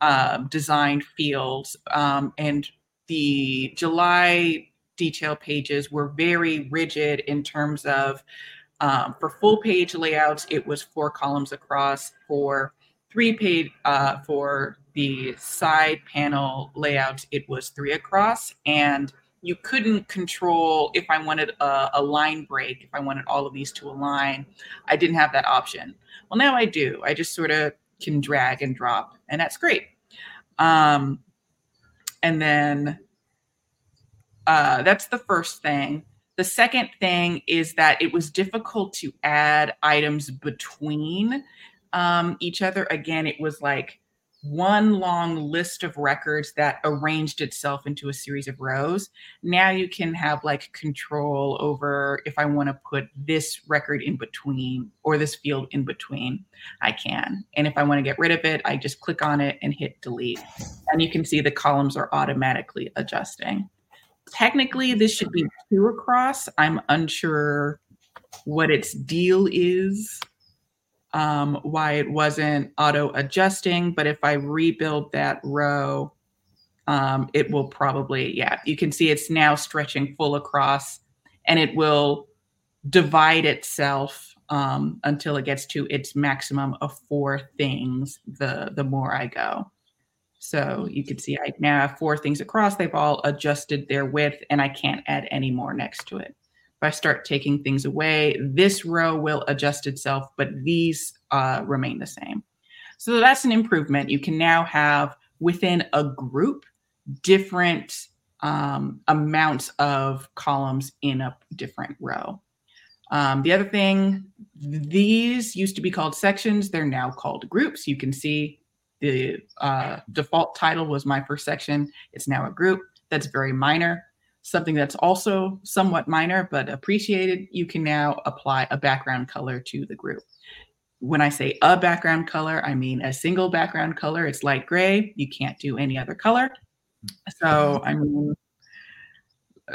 uh, designed fields, um, and the July detail pages were very rigid in terms of um, for full page layouts, it was four columns across. For three page, uh, for the side panel layout, it was three across, and you couldn't control if I wanted a, a, line break, if I wanted all of these to align. I didn't have that option. Well, now I do. I just sort of can drag and drop, and that's great. Um, and then uh, that's the first thing. The second thing is that it was difficult to add items between um, each other. Again, it was like one long list of records that arranged itself into a series of rows. Now you can have like control over if I want to put this record in between or this field in between, I can. And if I want to get rid of it, I just click on it and hit delete. And you can see the columns are automatically adjusting. Technically, this should be two across. I'm unsure what its deal is um, why it wasn't auto adjusting. But if I rebuild that row, um, it will probably, yeah, you can see it's now stretching full across and it will divide itself um, until it gets to its maximum of four things the, the more I go. So you can see I now have four things across. They've all adjusted their width and I can't add any more next to it. If I start taking things away, this row will adjust itself, but these uh, remain the same. So that's an improvement. You can now have within a group different um, amounts of columns in a different row. Um, the other thing, these used to be called sections. They're now called groups. You can see the uh, default title was my first section. It's now a group. That's very minor. Something that's also somewhat minor but appreciated, you can now apply a background color to the group. When I say a background color, I mean a single background color. It's light gray. You can't do any other color. So, I mean,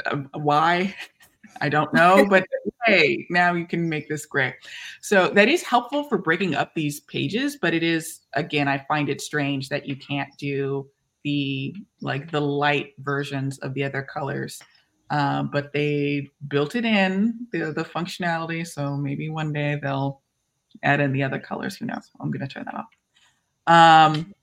uh, why? I don't know, but hey, now you can make this gray. So that is helpful for breaking up these pages, but it is, again, I find it strange that you can't do the like the light versions of the other colors. Um, but they built it in the the functionality, so maybe one day they'll add in the other colors. Who knows? I'm going to turn that off. Um,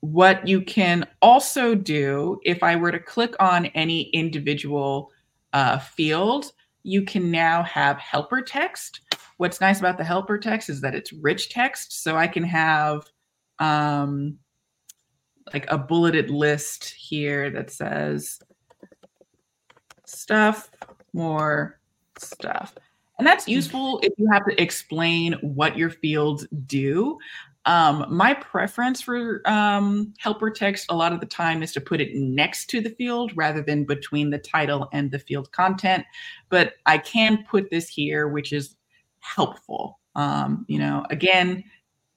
what you can also do, if I were to click on any individual uh, field, you can now have helper text. What's nice about the helper text is that it's rich text, so I can have um, like a bulleted list here that says stuff, more stuff. And that's hmm. useful if you have to explain what your fields do. Um, my preference for um, helper text a lot of the time is to put it next to the field rather than between the title and the field content. But I can put this here, which is helpful. Um, you know, again,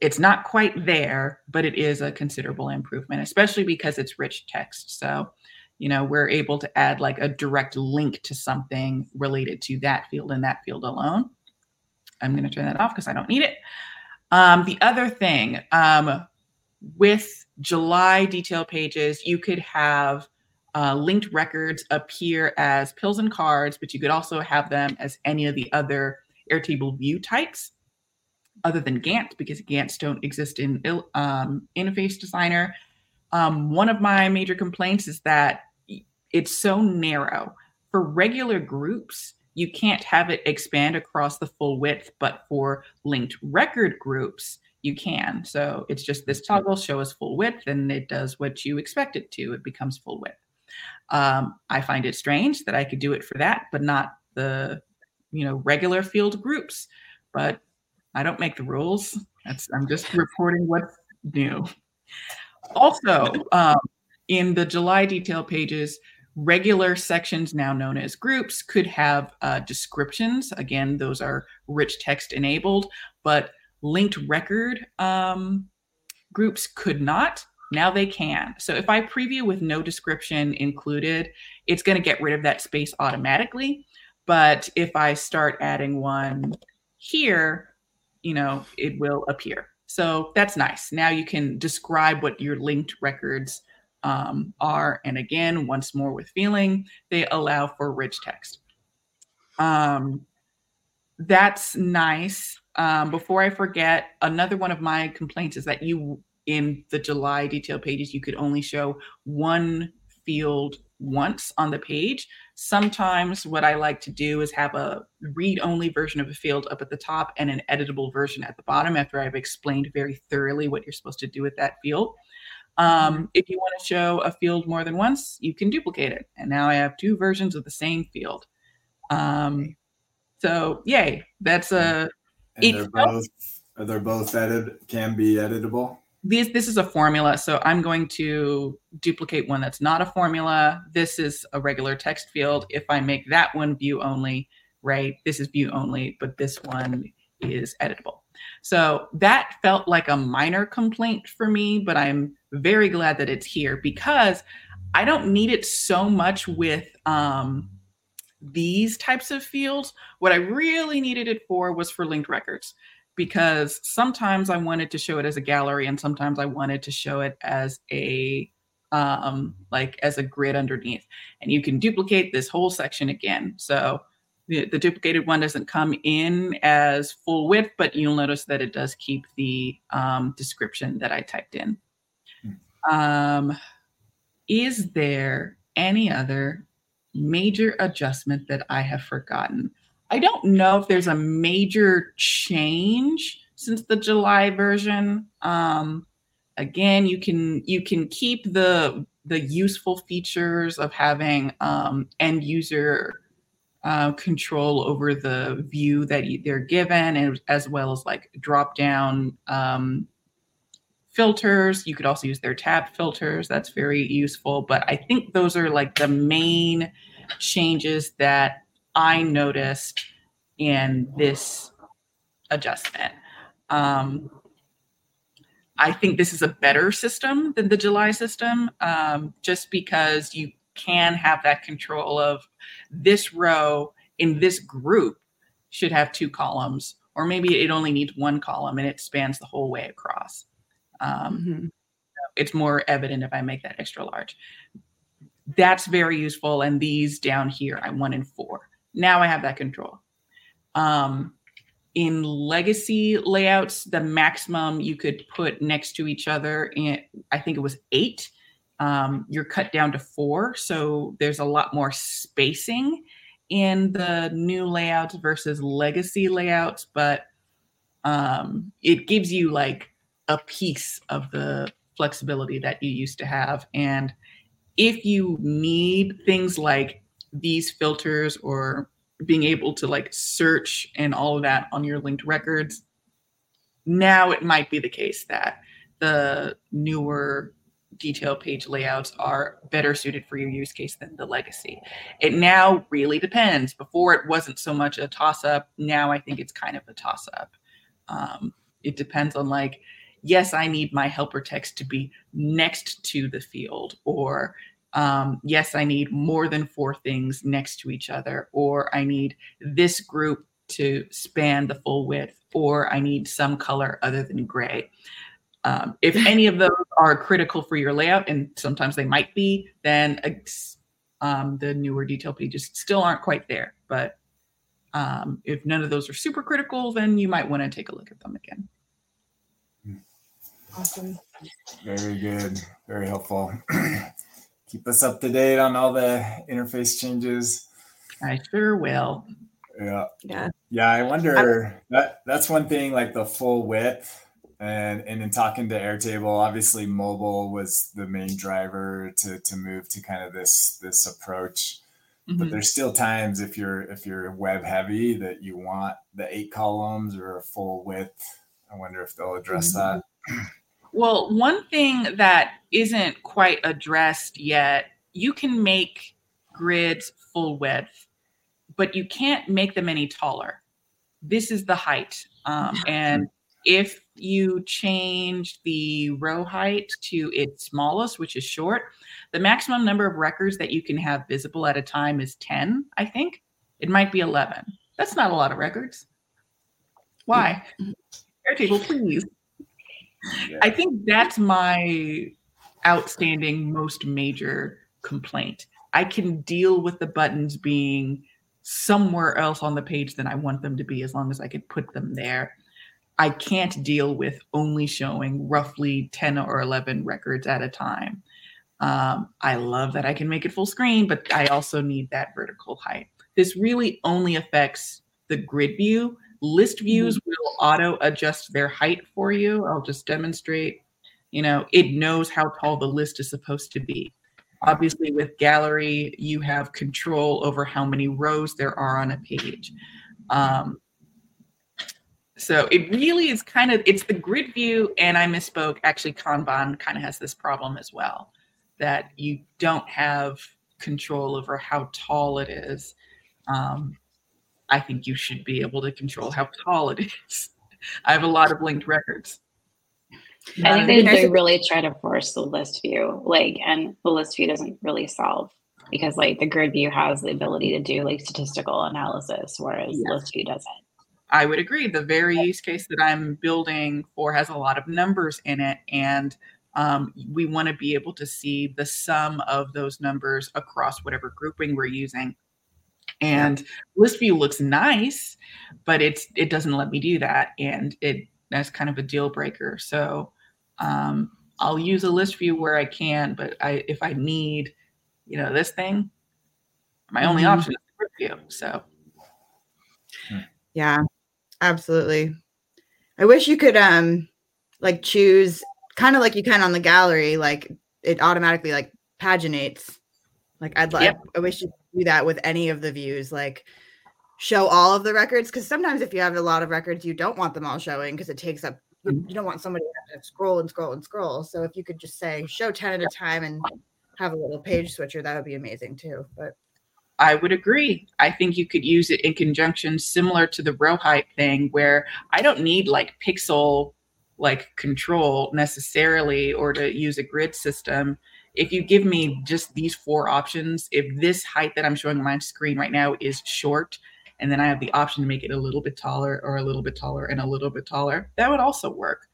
it's not quite there, but it is a considerable improvement, especially because it's rich text. So, you know, we're able to add like a direct link to something related to that field and that field alone. I'm going to turn that off because I don't need it. Um, the other thing um, with July detail pages, you could have uh, linked records appear as pills and cards, but you could also have them as any of the other Airtable view types other than Gantt because Gantts don't exist in um, Interface Designer. Um, one of my major complaints is that it's so narrow. For regular groups, you can't have it expand across the full width, but for linked record groups, you can. So it's just this toggle show us full width and it does what you expect it to. It becomes full width. Um, I find it strange that I could do it for that, but not the you know regular field groups. But I don't make the rules. That's I'm just reporting what's new. Also, um, in the July detail pages, regular sections, now known as groups, could have uh, descriptions. Again, those are rich text enabled, but linked record um, groups could not. Now they can. So if I preview with no description included, it's going to get rid of that space automatically. But if I start adding one here, you know, it will appear. So that's nice. Now you can describe what your linked records um, are. And again, once more with feeling, they allow for rich text. Um, that's nice. Um, before I forget, another one of my complaints is that you, in the July detail pages, you could only show one field once on the page. Sometimes what I like to do is have a read only version of a field up at the top and an editable version at the bottom after I've explained very thoroughly what you're supposed to do with that field. Um, if you want to show a field more than once, you can duplicate it. And now I have two versions of the same field. Um, so yay, that's a. And they're both, they're both edit can be editable this this is a formula so i'm going to duplicate one that's not a formula this is a regular text field if i make that one view only right this is view only but this one is editable so that felt like a minor complaint for me but i'm very glad that it's here because i don't need it so much with um, these types of fields what i really needed it for was for linked records because sometimes I wanted to show it as a gallery and sometimes I wanted to show it as a um, like as a grid underneath. And you can duplicate this whole section again. So the, the duplicated one doesn't come in as full width, but you'll notice that it does keep the um, description that I typed in. Um, is there any other major adjustment that I have forgotten? I don't know if there's a major change since the July version. Um, again, you can you can keep the the useful features of having um, end user uh, control over the view that they're given, and as well as like drop down um, filters. You could also use their tab filters. That's very useful. But I think those are like the main changes that I noticed in this adjustment. Um, I think this is a better system than the July system, um, just because you can have that control of this row in this group should have two columns, or maybe it only needs one column and it spans the whole way across. Um, mm-hmm. It's more evident if I make that extra large. That's very useful. And these down here, I'm one in four. Now I have that control. Um, in legacy layouts, the maximum you could put next to each other, in, I think it was eight. Um, you're cut down to four, so there's a lot more spacing in the new layouts versus legacy layouts, but um, it gives you like a piece of the flexibility that you used to have. And if you need things like these filters or being able to like search and all of that on your linked records, now it might be the case that the newer detail page layouts are better suited for your use case than the legacy. It now really depends. Before it wasn't so much a toss up. Now I think it's kind of a toss up. Um, it depends on like, yes, I need my helper text to be next to the field, or um, yes, I need more than four things next to each other, or I need this group to span the full width, or I need some color other than gray. Um, if any of those are critical for your layout, and sometimes they might be, then um, the newer detail pages still aren't quite there. But um, if none of those are super critical, then you might want to take a look at them again. Awesome. Very good. Very helpful. keep us up to date on all the interface changes. I sure will. Yeah. Yeah. Yeah. I wonder I'm, that that's one thing like the full width. And and in talking to Airtable, obviously mobile was the main driver to to move to kind of this this approach. Mm-hmm. But there's still times if you're if you're web heavy that you want the eight columns or a full width. I wonder if they'll address mm-hmm. that. Well, one thing that isn't quite addressed yet, you can make grids full width, but you can't make them any taller. This is the height. Um, and if you change the row height to its smallest, which is short, the maximum number of records that you can have visible at a time is 10, I think. It might be 11. That's not a lot of records. Why? Airtable, please. I think that's my outstanding, most major complaint. I can deal with the buttons being somewhere else on the page than I want them to be as long as I can put them there. I can't deal with only showing roughly 10 or 11 records at a time. Um, I love that I can make it full screen, but I also need that vertical height. This really only affects the grid view List views mm-hmm. will auto adjust their height for you. I'll just demonstrate. You know, it knows how tall the list is supposed to be. Obviously, with gallery, you have control over how many rows there are on a page. Um, so it really is kind of it's the grid view, and I misspoke. Actually, Kanban kind of has this problem as well, that you don't have control over how tall it is. Um, I think you should be able to control how tall it is. I have a lot of linked records. I think they, they really try to force the list view, like, and the list view doesn't really solve because, like, the grid view has the ability to do like statistical analysis, whereas yeah. list view doesn't. I would agree. The very use case that I'm building for has a lot of numbers in it, and um, we want to be able to see the sum of those numbers across whatever grouping we're using. And yeah. list view looks nice, but it's it doesn't let me do that, and it that's kind of a deal breaker. So um, I'll use a list view where I can, but I if I need, you know, this thing, my only mm-hmm. option is grid view. So hmm. yeah, absolutely. I wish you could um like choose kind of like you can on the gallery, like it automatically like paginates. Like I'd like yep. I wish you could do that with any of the views like show all of the records because sometimes if you have a lot of records you don't want them all showing because it takes up you don't want somebody to scroll and scroll and scroll so if you could just say show 10 at a time and have a little page switcher that would be amazing too but I would agree. I think you could use it in conjunction similar to the row height thing where I don't need like pixel like control necessarily or to use a grid system if you give me just these four options, if this height that I'm showing on my screen right now is short, and then I have the option to make it a little bit taller or a little bit taller and a little bit taller, that would also work.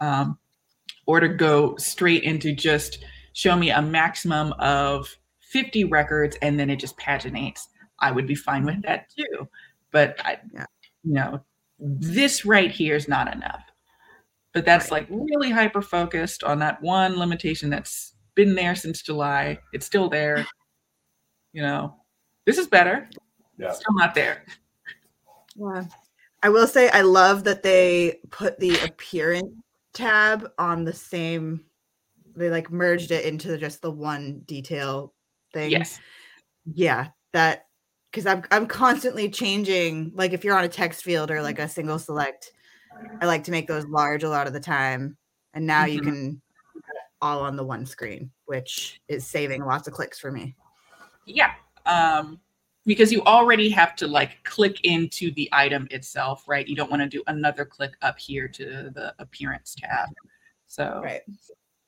Um, or to go straight into just show me a maximum of 50 records and then it just paginates. I would be fine with that too. But I, yeah. you know, this right here is not enough. But that's right. like really hyper focused on that one limitation that's been there since July. It's still there. You know, this is better. Yeah. Still not there. Yeah. I will say I love that they put the appearance tab on the same they like merged it into just the one detail thing. Yes. Yeah, that because I'm I'm constantly changing. Like if you're on a text field or like a single select, I like to make those large a lot of the time. And now mm-hmm. you can all on the one screen, which is saving lots of clicks for me. Yeah. Um, because you already have to like click into the item itself, right? You don't want to do another click up here to the appearance tab. So, right.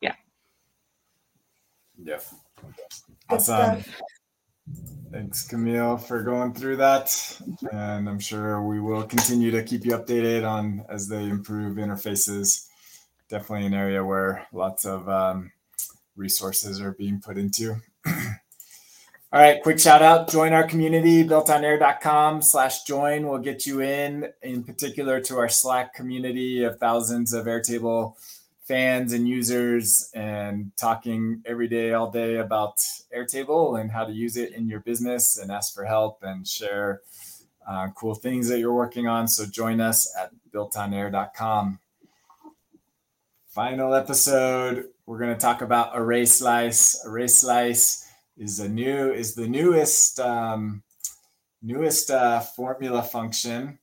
Yeah. Yeah. Awesome. Thanks, Kamille, for going through that. And I'm sure we will continue to keep you updated on as they improve interfaces. Definitely an area where lots of um, resources are being put into. All right, quick shout out. Join our community, builtonair.com slash join We'll get you in, in particular to our Slack community of thousands of Airtable fans and users and talking every day, all day about Airtable and how to use it in your business and ask for help and share uh, cool things that you're working on. So join us at builtonair.com. Final episode, we're going to talk about ARRAYSLICE. Array Slice is a new is the newest um, newest uh, formula function.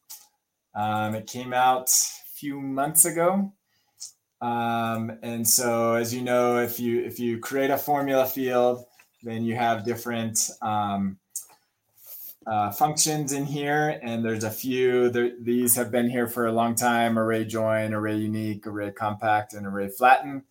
Um, it came out a few months ago. Um, and so, as you know, if you if you create a formula field, then you have different um, uh, functions in here, and there's a few. There, these have been here for a long time: ARRAYJOIN, array unique, ARRAYCOMPACT, and ARRAYFLATTEN.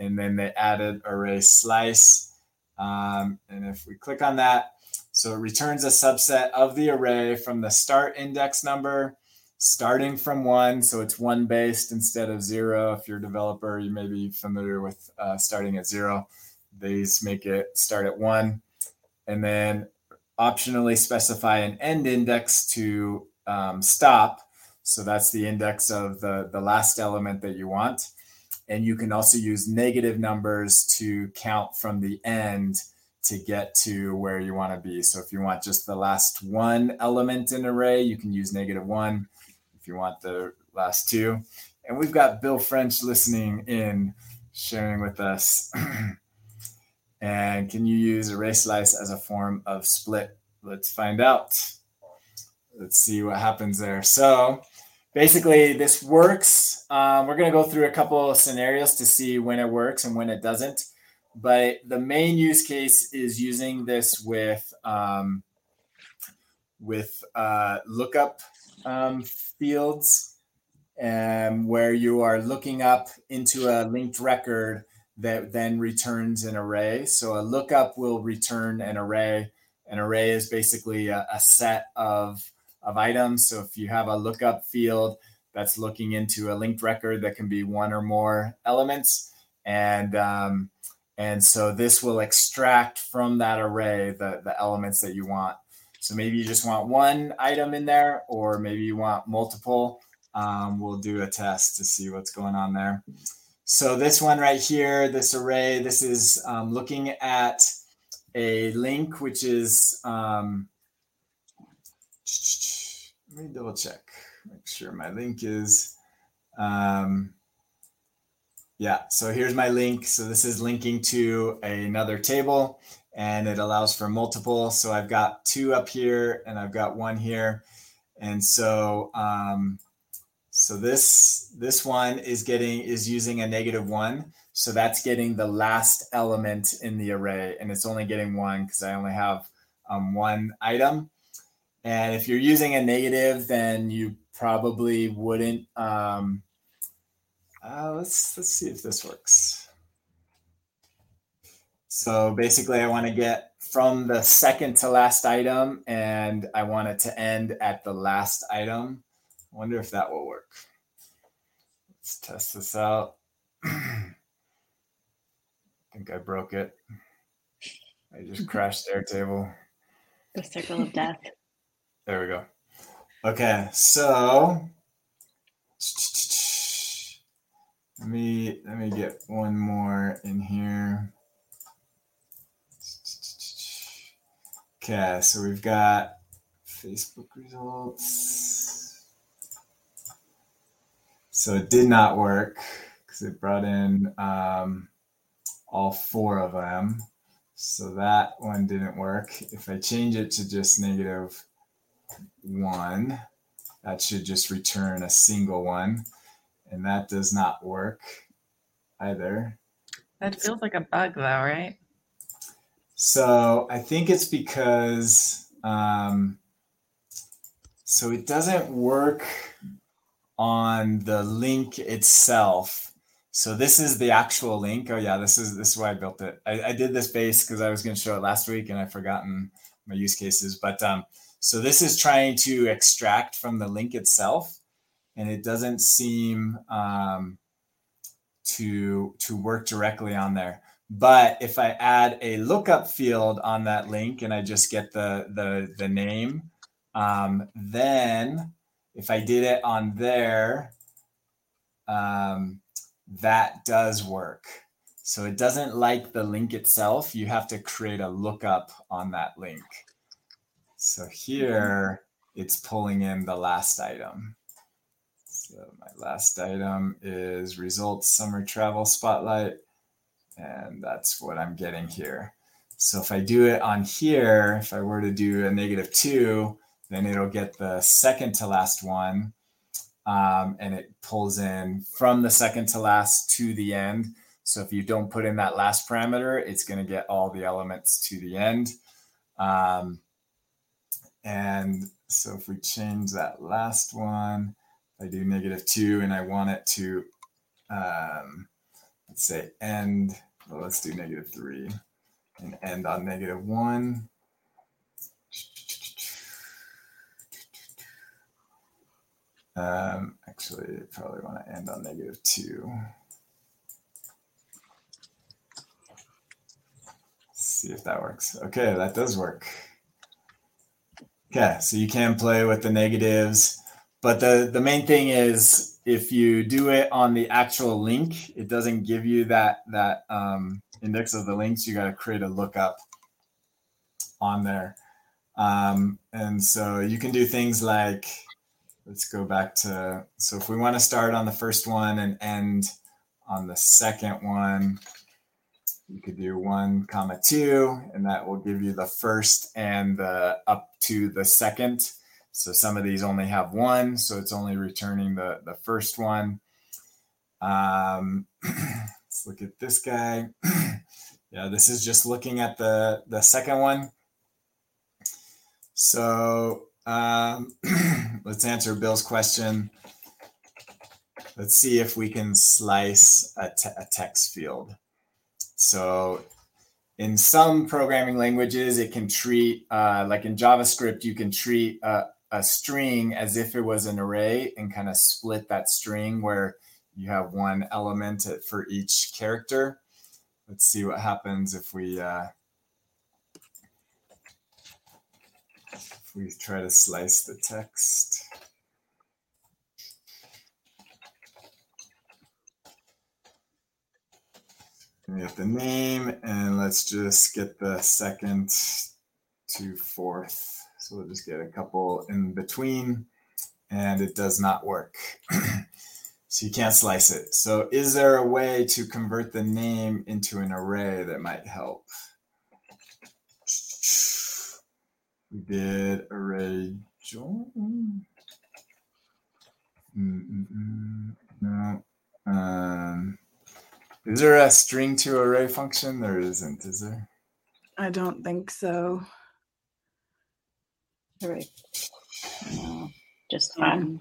And then they added ARRAYSLICE. Um, and if we click on that, so it returns a subset of the array from the start index number, starting from one. So it's one based instead of zero. If you're a developer, you may be familiar with uh, starting at zero. These make it start at one. And then optionally specify an end index to um, stop. So that's the index of the, the last element that you want. And you can also use negative numbers to count from the end to get to where you want to be. So if you want just the last one element in array, you can use negative one. You want the last two. And we've got Bill French listening in, sharing with us. and can you use ARRAYSLICE as a form of split? Let's find out. Let's see what happens there. So basically this works. Um, we're going to go through a couple of scenarios to see when it works and when it doesn't. But the main use case is using this with um, with uh, lookup um, fields, and where you are looking up into a linked record that then returns an array. So a lookup will return an array. An array is basically a, a set of of items. So if you have a lookup field that's looking into a linked record that can be one or more elements, and um, and so this will extract from that array the, the elements that you want. So maybe you just want one item in there, or maybe you want multiple. Um, we'll do a test to see what's going on there. So this one right here, this array, this is um, looking at a link, which is um, let me double check, make sure my link is, um, yeah, so here's my link. So this is linking to another table and it allows for multiple. So I've got two up here and I've got one here. And so, um, so this, this one is getting, is using a negative one. So that's getting the last element in the array and it's only getting one because I only have um, one item. And if you're using a negative, then you probably wouldn't. Um, uh, let's let's see if this works. So basically, I want to get from the second to last item, and I want it to end at the last item. I wonder if that will work. Let's test this out. I think I broke it. I just crashed Airtable. The circle of death. There we go. Okay, so let me let me get one more in here. Okay, so we've got Facebook results. So it did not work because it brought in um, all four of them. So that one didn't work. If I change it to just negative one, that should just return a single one. And that does not work either. That feels like a bug though, right? So I think it's because um, so it doesn't work on the link itself. So this is the actual link. Oh yeah, this is this is why I built it. I, I did this base because I was going to show it last week and I've forgotten my use cases. But um, so this is trying to extract from the link itself, and it doesn't seem um, to to work directly on there. But if I add a lookup field on that link and I just get the the the name, um, then if I did it on there, um, that does work. So it doesn't like the link itself. You have to create a lookup on that link. So here it's pulling in the last item. So my last item is results summer travel spotlight. And that's what I'm getting here. So if I do it on here, if I were to do a negative two, then it'll get the second to last one. Um, and it pulls in from the second to last to the end. So if you don't put in that last parameter, it's going to get all the elements to the end. Um, and so if we change that last one, I do negative two and I want it to, um, let's say end, well, let's do negative three and end on negative one. Um, actually, probably want to end on negative two. see if that works. Okay, that does work. Okay, so you can play with the negatives, but the, the main thing is if you do it on the actual link, it doesn't give you that, that um, index of the links. You got to create a lookup on there. Um, and so you can do things like let's go back to, so if we want to start on the first one and end on the second one, you could do one comma two, and that will give you the first and the up to the second. So some of these only have one, so it's only returning the, the first one. Um, let's look at this guy. yeah, this is just looking at the, the second one. So um, let's answer Bill's question. Let's see if we can slice a, te- a text field. So in some programming languages, it can treat, uh, like in JavaScript, you can treat a, a string as if it was an array and kind of split that string where you have one element for each character. Let's see what happens if we uh, we try to slice the text. We have the name and let's just get the second to fourth. So we'll just get a couple in between and it does not work. so you can't slice it. So is there a way to convert the name into an array that might help? We did array join. Mm-mm-mm. No. Um, is there a string to array function? There isn't, is there? I don't think so. Array. No, just fun.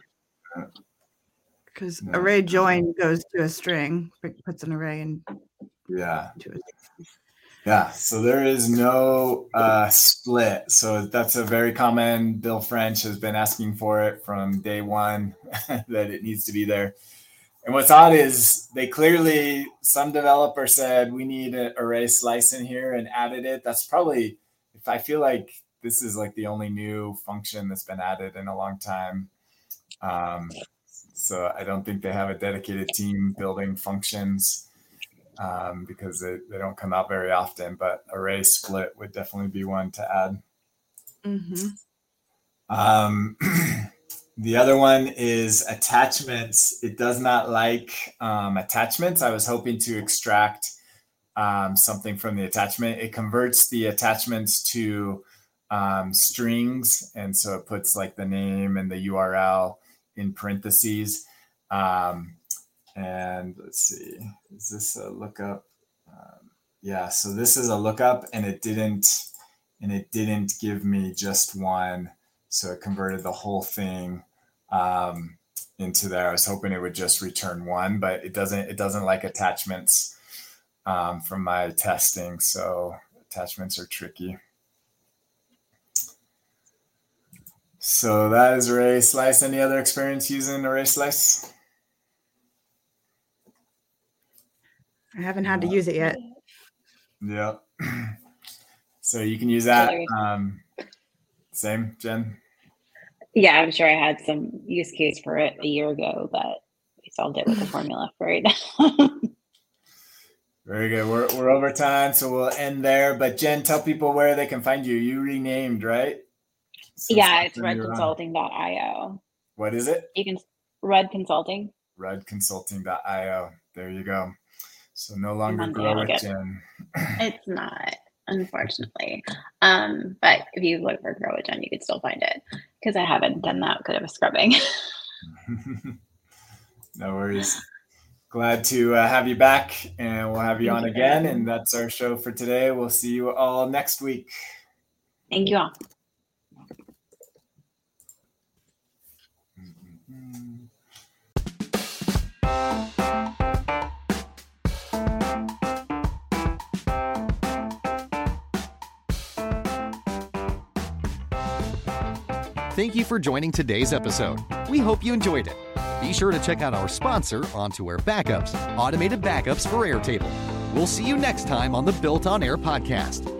Because no. ARRAYJOIN goes to a string, puts an array in. Yeah. To a yeah, so there is no uh, split. So that's a very common. Bill French has been asking for it from day one that it needs to be there. And what's odd is they clearly, some developer said we need an ARRAYSLICE in here and added it. That's probably, if I feel like this is like the only new function that's been added in a long time. Um, so I don't think they have a dedicated team building functions um, because they, they don't come out very often. But array split would definitely be one to add. Mm-hmm. Um, The other one is attachments. It does not like um, attachments. I was hoping to extract um, something from the attachment. It converts the attachments to um, strings. And so it puts like the name and the URL in parentheses. Um, and let's see, is this a lookup? Um, yeah, so this is a lookup and it didn't, and it didn't give me just one. So it converted the whole thing um, into there. I was hoping it would just return one, but it doesn't. It doesn't like attachments um, from my testing. So attachments are tricky. So that is ARRAYSLICE. Any other experience using ARRAYSLICE? I haven't had to use it yet. Yeah. So you can use that. Um, same, Jen. Yeah, I'm sure I had some use case for it a year ago, but we solved it with the formula for it. Very good. We're, we're over time, so we'll end there. But Jen, tell people where they can find you. You renamed, right? Since yeah, it's redconsulting.io. What is it? You can Red Consulting. Redconsulting.io. There you go. So no longer grow with Jen. It's not unfortunately. Um, but if you look for Grow with Jen, you could still find it because I haven't done that good of a scrubbing. no worries. Glad to uh, have you back, and we'll have you Thank on you again. And that's our show for today. We'll see you all next week. Thank you all. Thank you for joining today's episode. We hope you enjoyed it. Be sure to check out our sponsor, On2Air Backups, automated backups for Airtable. We'll see you next time on the BuiltOnAir podcast.